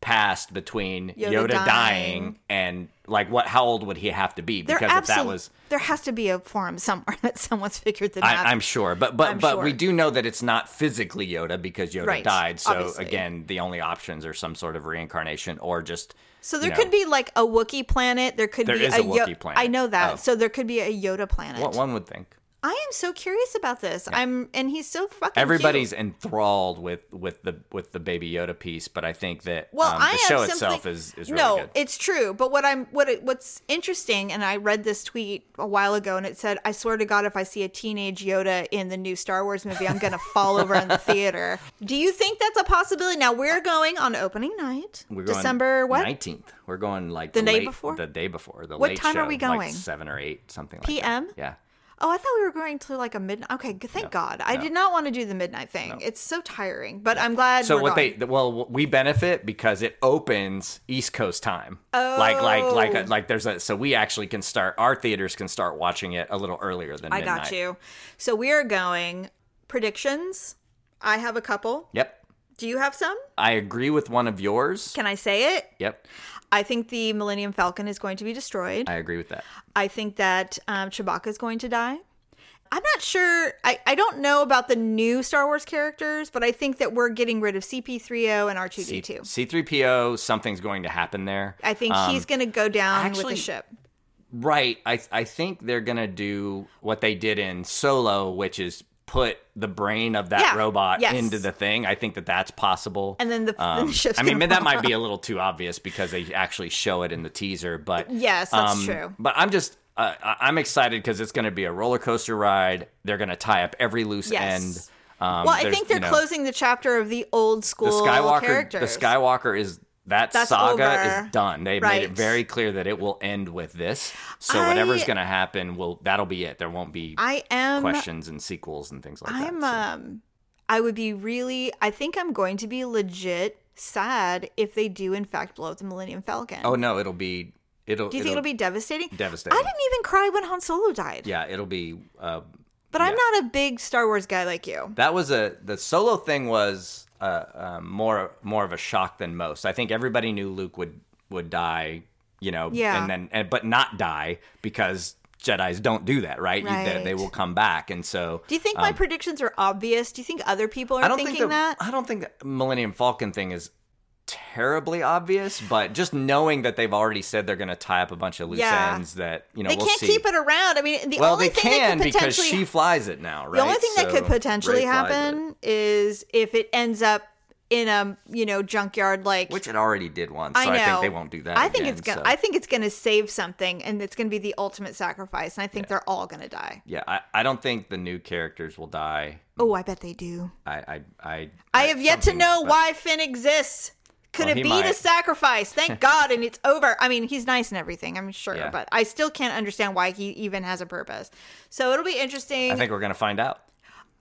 passed between Yoda Yoda, dying. dying. and like what how old would he have to be? Because if that was there has to be a forum somewhere [LAUGHS] that someone's figured the math. I, I'm sure, but but I'm but sure. we do know that it's not physically Yoda because Yoda Right, died. So obviously. again, the only options are some sort of reincarnation or just. so there you could be like a Wookiee planet. There could There be a, a Wookiee Yo- planet. I know that. Oh. So there could be a Yoda planet. What one would think. I am so curious about this. I'm and he's so fucking. cute. Everybody's enthralled with with the with the Baby Yoda piece, but I think that Well, um, the show itself is is really no, good. it's true. But what I'm what it, what's interesting, and I read this tweet a while ago, and it said, "I swear to God, if I see a teenage Yoda in the new Star Wars movie, I'm gonna fall over in the [LAUGHS] theater." Do you think that's a possibility? Now we're going on opening night, We're going December what Nineteenth. We're going like The the, day late- before? The day before. The What time are show, we like going? seven or eight, something like PM? that. Yeah. Oh, I thought we were going to like a midnight. Okay. Thank God. I did not want to do the midnight thing. It's so tiring. But I'm glad. So what going. they well we benefit because it opens East Coast time. Oh. Like like like oh. like there's a so we actually can start our theaters can start watching it a little earlier than I got you. So we are going predictions. I have a couple. Yep. Do you have some? I agree with one of yours. Can I say it? Yep, I think the Millennium Falcon is going to be destroyed. I agree with that. I think that um, Chewbacca is going to die. I'm not sure. I, I don't know about the new Star Wars characters, but I think that we're getting rid of CP3O and R2D2. C three PO, something's going to happen there. I think Um, he's going to go down with the ship. Right. I I think they're gonna do what they did in Solo, which is put the brain of that Yeah, robot yes. into the thing. I think that that's possible. And then the- then the ship's I mean, that might be a little too obvious because they actually show it in the teaser. But Yes, that's um, true. But I'm just. Uh, I'm excited because it's going to be a roller coaster ride. They're going to tie up every loose Yes. end. Um, Well, I think they're you know, closing the chapter of the old school the Skywalker. characters. The Skywalker is that That's saga over. is done. They made it very clear that it will end with this. So I- whatever's going to happen will that'll be it. There won't be I am. questions and sequels and things like I'm. that. so. Um. I would be really. I think I'm going to be legit sad if they do in fact blow up the Millennium Falcon. oh no, it'll be it'll. do you think it'll be devastating? devastating. I didn't even cry when Han Solo died. Yeah, it'll be. Uh, But I'm not a big Star Wars guy like you. that was a the solo thing was uh, um, more more of a shock than most. I think everybody knew Luke would would die, you know, Yeah. and then and, but not die because Jedi's don't do that, right? You- They, they will come back, and so. Do you think my predictions are obvious? Do you think other people are Um, I don't thinking think the, that? I don't think the Millennium Falcon thing is terribly obvious, but just knowing that they've already said they're going to tie up a bunch of loose Yeah. ends that you know They we'll can't see. keep it around. I mean, the well, only thing that could because potentially she flies it now, right? the only thing that could potentially Rey flies it. happen is if it ends up in a you know junkyard like which it already did once. I So know. I think they won't do that. I think again, it's gonna. so- I think it's gonna save something, and it's gonna be the ultimate sacrifice. And I think they're all gonna die. yeah, I, I don't think the new characters will die. Oh, I bet they do. I I I, I have yet to know but- why Finn exists. Could Well, it be might. the sacrifice? Thank [LAUGHS] God, and it's over. I mean, he's nice and everything, I'm sure, Yeah. but I still can't understand why he even has a purpose. So it'll be interesting. I think we're gonna find out.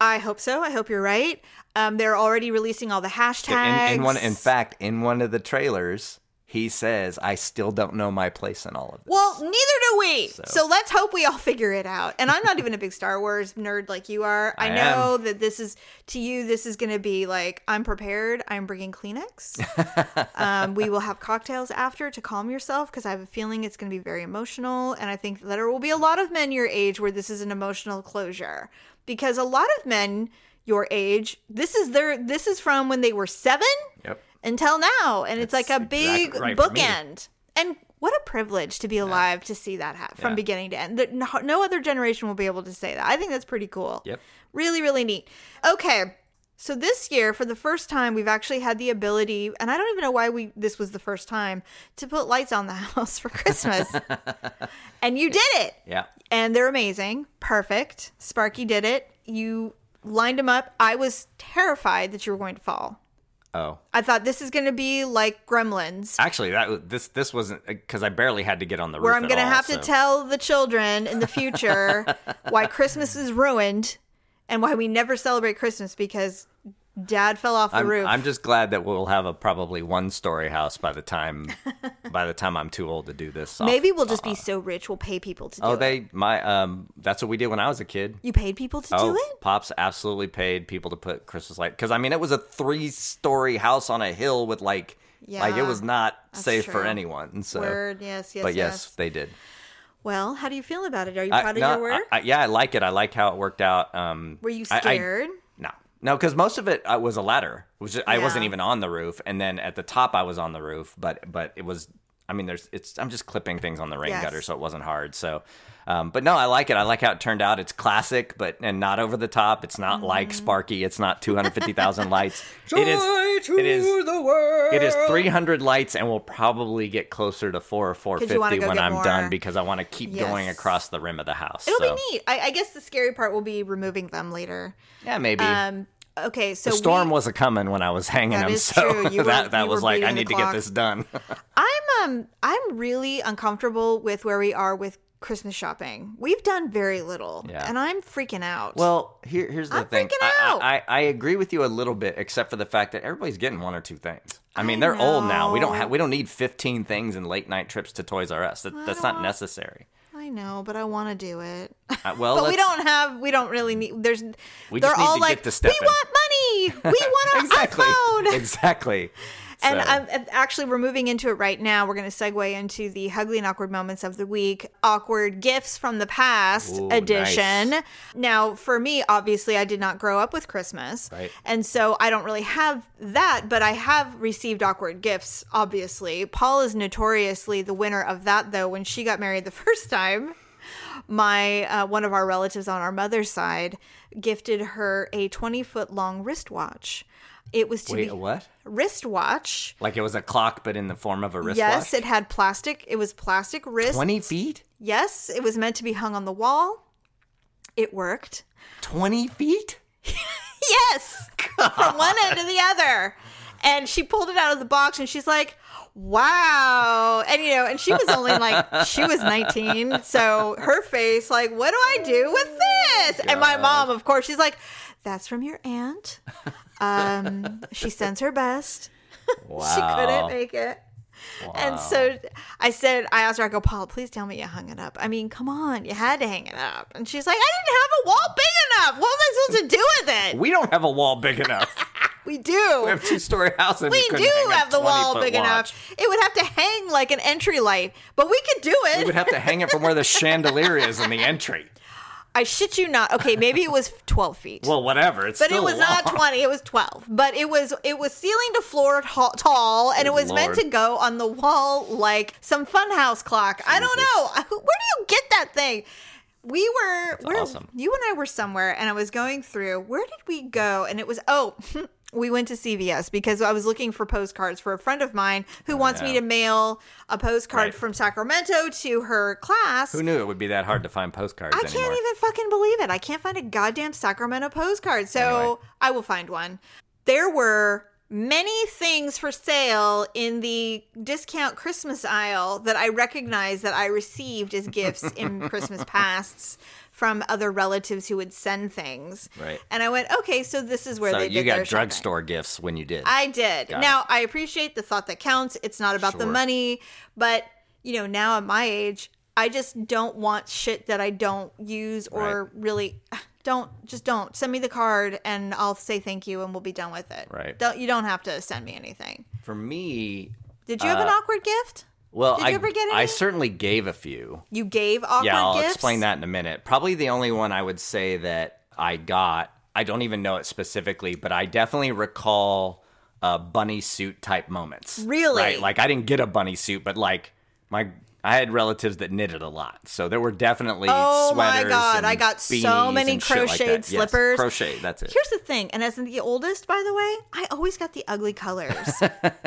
I hope so. I hope you're right. Um, they're already releasing all the hashtags. In, in one, in fact, in one of the trailers, he says, "I still don't know my place in all of this." Well, neither do we. So. let's hope we all [LAUGHS] figure it out. And I'm not even a big Star Wars nerd like you are. I, I know that this is to you. This is going to be like I'm prepared. I'm bringing Kleenex. [LAUGHS] um, we will have cocktails after to calm yourself because I have a feeling it's going to be very emotional. And I think that there will be a lot of men your age where this is an emotional closure because a lot of men your age, this is their. This is from when they were seven Yep. Until now. And it's like a big exactly right bookend. And what a privilege to be alive to see that ha- from Yeah. beginning to end. No, no other generation will be able to say that. I think that's pretty cool. Yep. really really neat. Okay. So this year for the first time we've actually had the ability and i don't even know why we this was the first time to put lights on the [LAUGHS] house for christmas. [LAUGHS] And you did it. Yeah. and they're amazing. Perfect. Sparky did it. You lined them up. I was terrified that you were going to fall Oh, I thought this is going to be like Gremlins, actually, that this this wasn't uh, because I barely had to get on the where. I'm going to have so- to tell the children in the [LAUGHS] future why Christmas is ruined and why we never celebrate Christmas because dad fell off the I'm, roof. I'm just glad that we'll have a probably one story house by the time [LAUGHS] by the time I'm too old to do this. off- Maybe we'll just be so rich we'll pay people to do Oh, it. they my um. That's what we did when I was a kid. You paid people to Oh, do it? pops absolutely paid people to put Christmas light because I mean it was a three-story house on a hill with like yeah, like it was not safe for anyone. And so, Word, yes, yes, but yes, yes. they did. Well, how do you feel about it? Are you I- proud of no, your work? I- I- yeah, I like it. I like how it worked out. Um, Were you scared? No, because most of it uh, was a ladder. Which I wasn't even on the roof, and then at the top I was on the roof. But but it was. I mean, there's. It's. I'm just clipping things on the rain Yes. gutter, so it wasn't hard. So, um, but no, I like it. I like how it turned out. It's classic, but and not over the top. It's not like Mm-hmm. Sparky. It's not 250,000 [LAUGHS] lights. it is. to it is. the world. It is 300 lights, and we'll probably get closer to four or 450 when I'm more. done because I want to keep going across the rim of the house. It'll so. be neat. I, I guess the scary part will be removing them later. Yeah, maybe. Um, okay, so the storm we, was a coming when I was hanging That them, so. You [LAUGHS] were- that that was like I need to get this done. [LAUGHS] I'm um I'm really uncomfortable with where we are with Christmas shopping. We've done very little, Yeah. and I'm freaking out. well, here here's the I'm thing. freaking I, out. I, I agree with you a little bit, except for the fact that everybody's getting one or two things. I mean, I they're old now. We don't have we don't need 15 things and late night trips to Toys R Us. That, that's not necessary. I know, but I want to do it. Uh, [LAUGHS] well, but we don't have. We don't really need. There's. We they're need all to like, get to step we in." want money. money. We [LAUGHS] want our exactly. iPhone. Exactly. [LAUGHS] And I'm- actually, we're moving into it right now. We're going to segue into the Hugly and Awkward Moments of the Week, Awkward Gifts from the Past Ooh, edition. nice. Now, for me, obviously, I did not grow up with Christmas. Right. And so I don't really have that, but I have received awkward gifts, obviously. Paul is notoriously the winner of that, though, when she got married the [LAUGHS] first time my uh, one of our relatives on our mother's side gifted her a 20 foot long wristwatch it was to Wait, be a what? wristwatch. Like it was a clock, but in the form of a wristwatch. yes it had plastic. It was plastic wrist. Twenty feet. yes it was meant to be hung on the wall. It worked. Twenty feet. [LAUGHS] yes from one end to the other. And she pulled it out of the box and she's like wow. And you know and she was only like [LAUGHS] she was 19 so her face like what do i do with this? And my mom of course she's like that's from your aunt um she sends her best Wow. [LAUGHS] she couldn't make it and so I said, I asked her, I go, Paul, please tell me you hung it up. I mean, come on, you had to hang it up. And she's like, I didn't have a wall big enough. What was I supposed to do with it? We don't have a wall big enough. [LAUGHS] We do. We have two story house and We do have the wall big watch. enough. It would have to hang like an entry light, but we could do it. We would have to hang it from where the [LAUGHS] chandelier is in the entry. I shit you not. Okay, maybe it was [LAUGHS] 12 feet. Well, whatever. It's but it was not 20 it was 12 but it was it was ceiling to floor ta- tall and it Good was meant to go on the wall like some funhouse clock i don't know where do you get that thing we were awesome. you and i were somewhere and i was going through where did we go and it was oh [LAUGHS] we went to cvs because i was looking for postcards for a friend of mine who oh, wants me Oh, to mail a postcard Right. from sacramento to her class Who knew it would be that hard to find postcards I anymore? can't even fucking believe it. I can't find a goddamn Sacramento postcard. So Anyway. I will find one. There were many things for sale in the discount Christmas aisle that I recognize that I received as gifts in [LAUGHS] Christmas pasts from other relatives who would send things. Right. And I went, okay, so this is where So they you did their got drugstore gifts when you did. I did. Got now I appreciate the thought that counts. It's not about the money, but you know, now at my age, I just don't want shit that I don't use or really [SIGHS] don't just don't send me the card and I'll say thank you and we'll be done with it. Right. Don't you don't have to send me anything. For me, Did you have an Uh, awkward gift? Well, Did I, you ever get I certainly gave a few. You gave awkward yeah, I'll gifts? explain that in a minute. Probably the only one I would say that I got, I don't even know it specifically, but I definitely recall uh, bunny suit type moments. Really? Right? Like I didn't get a bunny suit, but like my I had relatives that knitted a lot, so there were definitely Oh my. God, I got so many shit like crocheted Yes, slippers. crochet, that's it. Here's the thing, and as the oldest, by the way, I always got the ugly colors.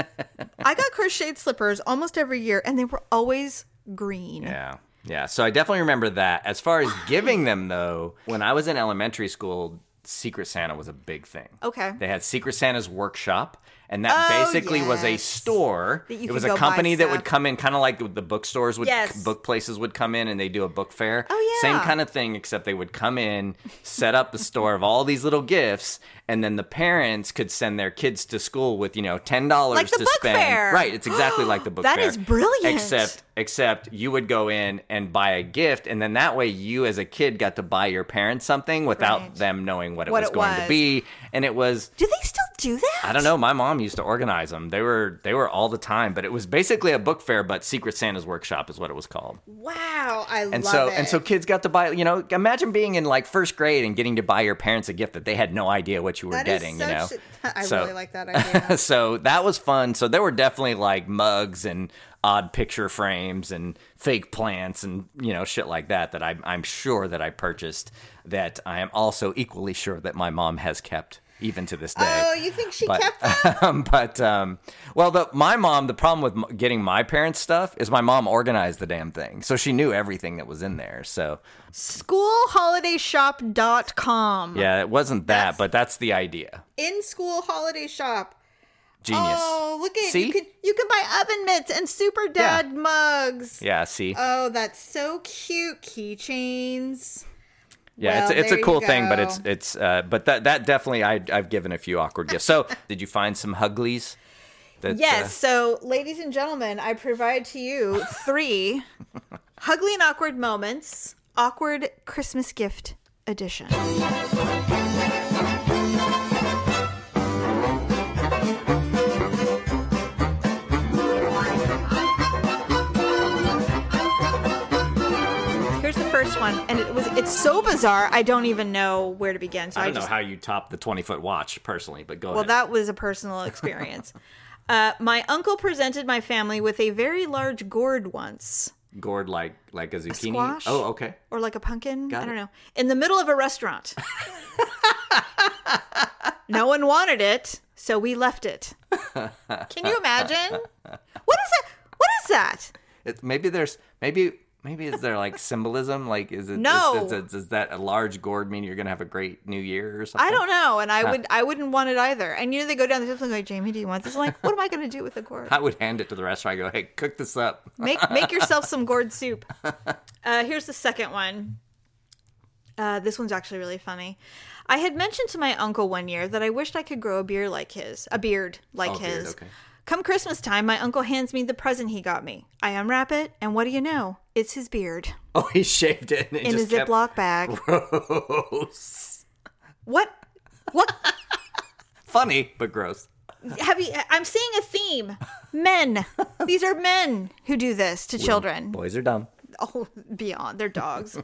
[LAUGHS] [LAUGHS] I got crocheted slippers almost every year, and they were always green. Yeah. Yeah. So I definitely remember that. As far as giving them, though, when I was in elementary school, Secret Santa was a big thing. Okay. They had Secret Santa's workshop, and that Oh, basically was a store. That it was a company that would come in, kind of like the bookstores would, Yes. book places would come in and they do a book fair. Oh, yeah, Same kind of thing, except they would come in, set up the store of all these little gifts, and then the parents could send their kids to school with, you know, $10 Like to book spend. fair. Right. It's exactly like the [GASPS] book That fair. is brilliant. Except except you would go in and buy a gift and then that way you as a kid got to buy your parents something without Right. them knowing what it What was it going was. to be and it was Do they still do that? I don't know. My mom used to organize them. They were they were all the time, but it was basically a book fair, but Secret Santa's workshop is what it was called. Wow, I And love so it. and so kids got to buy. You know, imagine being in like first grade and getting to buy your parents a gift that they had no idea what you were That getting. you know, a- [LAUGHS] I So- really like that [LAUGHS] idea. so that was fun. So there were definitely like mugs and odd picture frames and fake plants and you know shit like that that I'm I'm sure that I purchased that I am also equally sure that my mom has kept even to this day. Oh, you think she But- kept [LAUGHS] them? Um, but um, well, the my mom. The problem with getting my parents' stuff is my mom organized the damn thing, so she knew everything that was in there. So Schoolholidayshop.com. yeah, it wasn't that, That's- but that's the idea. In school holiday shop. Genius. Oh, look at See? you can you can buy oven mitts and super dad mugs. yeah, see. Oh, that's so cute. Keychains. Yeah, Well, it's it's a cool thing, but it's it's uh, but that that definitely I I've given a few awkward gifts. So [LAUGHS] did you find some Huglies? That, Yes. uh, So, ladies and gentlemen, I provide to you three [LAUGHS] ugly and awkward moments, awkward Christmas gift edition. One, and it was it's so bizarre. I don't even know where to begin. So I, I don't just know how you top the 20 foot watch personally, but go well, ahead. that was a personal experience. [LAUGHS] uh, my uncle presented my family with a very large gourd once, Gourd like like a zucchini. squash? Oh, okay. or like a pumpkin. Got I don't it. know. In the middle of a restaurant. [LAUGHS] no one wanted it, so we left it. Can you imagine? [LAUGHS] What is that? What is that? It, maybe there's maybe maybe is there like symbolism? Like is it No. Is, is, does that a large gourd mean you're gonna have a great New Year or something? I don't know, and I would I wouldn't want it either. And you know they go down the table and like, Jamie, do you want this? I'm like, what am I going to do with the gourd? I would hand it to the restaurant. I go, hey, cook this up. Make make [LAUGHS] yourself some gourd soup. Uh, here's the second one. Uh, this one's actually really funny. I had mentioned to my uncle one year that I wished I could grow a beard like his, a beard like Oh, beard, his. okay. Come Christmas time, my uncle hands me the present he got me. I unwrap it, and what do you know? It's his beard [LAUGHS] Oh, he shaved it in a kept Ziploc bag. gross. What? What? [LAUGHS] Funny, but gross. Have you? I'm seeing a theme. Men. [LAUGHS] These are men who do this to children. Boys are dumb. oh beyond they're dogs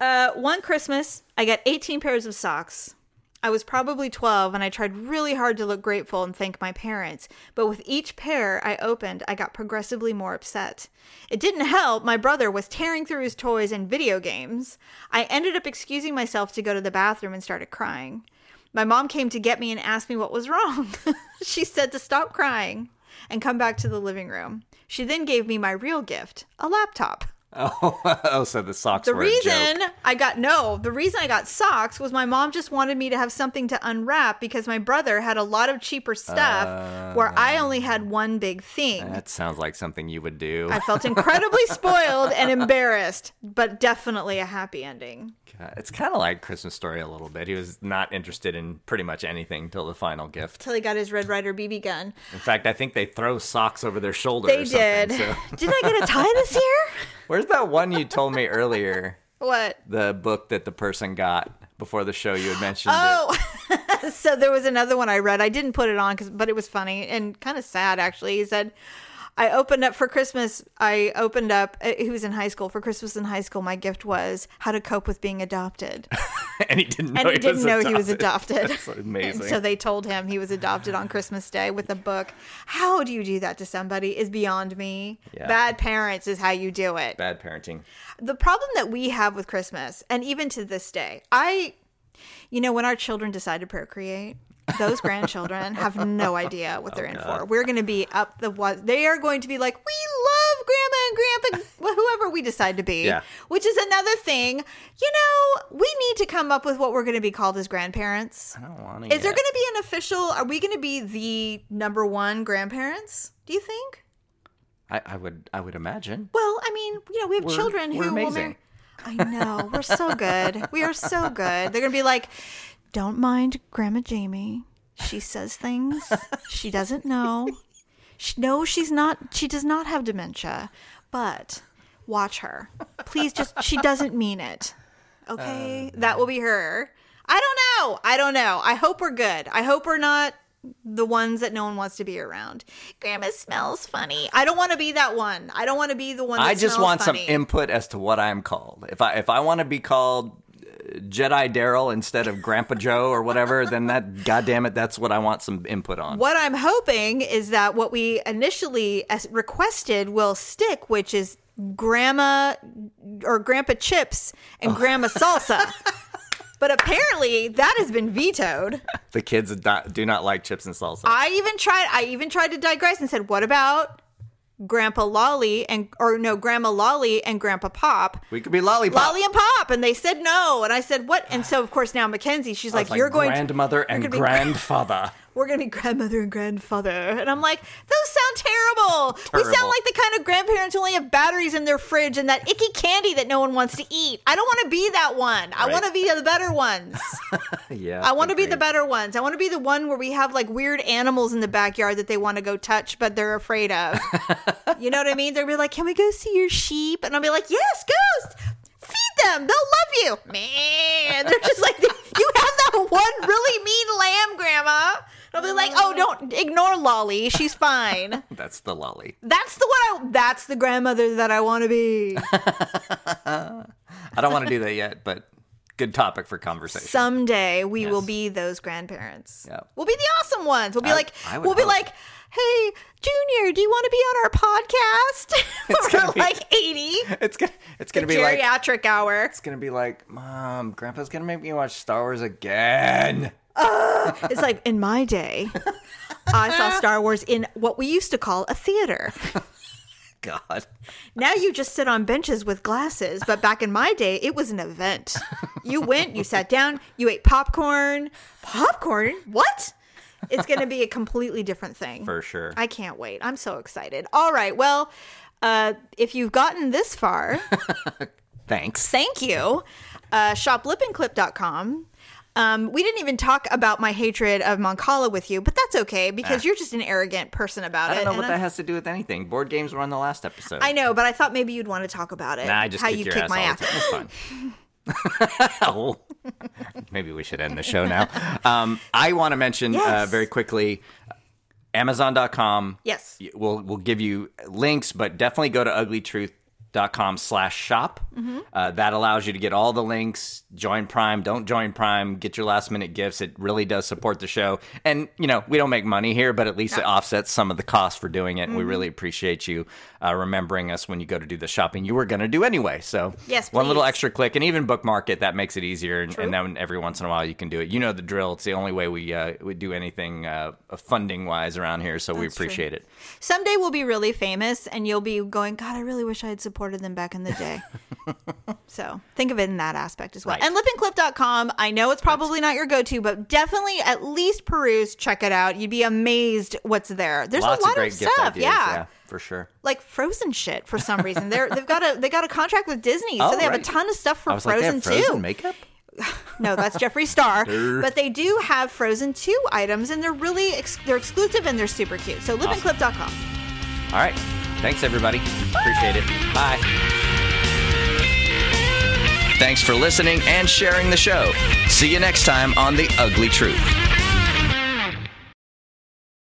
uh one christmas i got 18 pairs of socks i was probably 12 and i tried really hard to look grateful and thank my parents but with each pair i opened i got progressively more upset. It didn't help my brother was tearing through his toys and video games. I ended up excusing myself to go to the bathroom and started crying. My mom came to get me and asked me what was wrong. [LAUGHS] She said to stop crying and come back to the living room. She then gave me my real gift a laptop Oh, [LAUGHS] oh, so the socks the were a reason. I got no, the reason I got socks was my mom just wanted me to have something to unwrap because my brother had a lot of cheaper stuff where I only had uh, one big thing. That sounds like something you would do. I felt incredibly [LAUGHS] spoiled and embarrassed, but definitely a happy ending. God, It's kind of like Christmas Story a little bit. He was not interested in pretty much anything till the final gift. Till he got his Red Ryder BB gun. In fact, I think they throw socks over their shoulder. They did. so- Did I get a tie this year? [LAUGHS] Where's that one you told me earlier? [LAUGHS] What? The book that the person got before the show. You had mentioned. Oh, [LAUGHS] so there was another one I read. I didn't put it on, cause, but it was funny and kind of sad, actually. He said, I opened up for Christmas. I opened up, uh, he was in high school. For Christmas in high school, my gift was how to cope with being adopted. [LAUGHS] and he didn't know. And he, didn't was know adopted. he was adopted. That's amazing. And [LAUGHS] so they told him he was adopted on [LAUGHS] Christmas Day with a book. How do you do that to somebody is beyond me. Yeah. Bad parents is how you do it. Bad parenting. the problem that we have with Christmas, and even to this day, I, you know, when our children decide to procreate, those grandchildren have no idea what they're oh, in for. We're going to be up the what they are going to be like, we love grandma and grandpa, [LAUGHS] whoever we decide to be. Yeah. Which is another thing. You know, we need to come up with what we're going to be called as grandparents. I don't want to. Is there going to be an official? Are we going to be the number one grandparents? Do you think? I, I would. I would imagine. Well, I mean, you know, we have We're- children who will marry. I know. We're so good. We are so good. They're going to be like, don't mind Grandma Jamie. She says things she doesn't know. She, no, she's not. She does not have dementia, but watch her. Please just, she doesn't mean it. Okay? that will be her. I don't know. I don't know. I hope we're good. I hope we're not the ones that no one wants to be around. Grandma smells funny. I don't want to be that one. I don't want to be the one. That I just want funny. some input as to what I'm called. If I if I want to be called uh, Jedi Daryl instead of Grandpa Joe or whatever, then that goddamn it, that's what I want some input on. What I'm hoping is that what we initially uh, requested will stick, which is Grandma or Grandpa Chips and Grandma Salsa. [LAUGHS] But apparently that has been vetoed. The kids do not, do not like chips and salsa. I even tried. I even tried to digress and said, "What about Grandpa Lolly and or no Grandma Lolly and Grandpa Pop?" we could be lollipop. Lolly and Pop, and they said no, and I said what? And so of course now Mackenzie, she's was like, "You're going to grandmother you're and [LAUGHS] grandfather. We're gonna be grandmother and grandfather. And I'm like, those sound terrible. We sound like the kind of grandparents who only have batteries in their fridge and that icky candy that no one wants to eat. I don't want to be that one. I want to be the better ones. [LAUGHS] yeah, I want to be the better ones. I want to be the one where we have like weird animals in the backyard that they want to go touch, but they're afraid of. [LAUGHS] you know what I mean? They'll be like, "Can we go see your sheep?" And I'll be like, "Yes, ghost." Feed them. They'll love you. Man, [LAUGHS] they're just like, you have that one really mean lamb, Grandma. I'll be like, oh, don't ignore Lolly. She's fine. [LAUGHS] That's the lolly. That's the one I. That's the grandmother that I want to be. [LAUGHS] I don't want to do that yet, but good topic for conversation. Someday we will be those grandparents. Yeah. We'll be the awesome ones. We'll be I- like, I we'll be like, hey, Junior, do you want to be on our podcast? [LAUGHS] It's We're gonna be- like 80. it's gonna it's gonna be like geriatric hour. it's gonna be like, Mom, Grandpa's gonna make me watch Star Wars again. [LAUGHS] It's like in my day, I saw [LAUGHS] Star Wars in what we used to call a theater. [LAUGHS] God. Now you just sit on benches with glasses, but back in my day, it was an event. You went, you sat down, you ate popcorn. Popcorn? What? It's going to be a completely different thing. For sure. I can't wait. I'm so excited. All right. Well, uh, if you've gotten this far, Thanks. thank you. Uh, shoplipandclip.com. Um, we didn't even talk about my hatred of Mancala with you, but that's okay because Ah. you're just an arrogant person about it. I don't know what I- that has to do with anything. Board games were on the last episode. I know, but I thought maybe you'd want to talk about it. Nah, I just how kick you your kick ass my all ass. time. Fine. oh. [LAUGHS] [LAUGHS] Maybe we should end the show now. Um, I want to mention uh, very quickly Amazon.com. Yes. We'll, we'll give you links, but definitely go to uglytruth.com slash shop. Mm-hmm. Uh, that allows you to get all the links. Join Prime. Don't join Prime. Get your last minute gifts. It really does support the show. And, you know, we don't make money here, but at least it offsets some of the costs for doing it. And Mm-hmm. we really appreciate you uh, remembering us when you go to do the shopping you were going to do anyway. So, Yes, one little extra click and even bookmark it. That makes it easier. And, and then every once in a while you can do it. You know the drill. It's the only way we, uh, we do anything uh, funding wise around here. So we That's true. appreciate it. Someday we'll be really famous and you'll be going, God, I really wish I had supported them back in the day. [LAUGHS] so think of it in that aspect as well. Right. And lipandclip.com, I know it's probably not your go to, but definitely at least peruse, check it out. You'd be amazed what's there. There's Lots a lot of great of stuff. ideas. yeah. For sure. Like frozen shit for some reason. They're they've got a they got a contract with Disney, so Oh, they have a ton of stuff for I was like, they Frozen have frozen too. makeup? [LAUGHS] No, that's Jeffree Star. [LAUGHS] but they do have Frozen 2 items, and they're really ex- they're exclusive and they're super cute. So lipandclip.com. All right. Thanks, everybody. Appreciate it. Bye. Thanks for listening and sharing the show. See you next time on The Ugly Truth.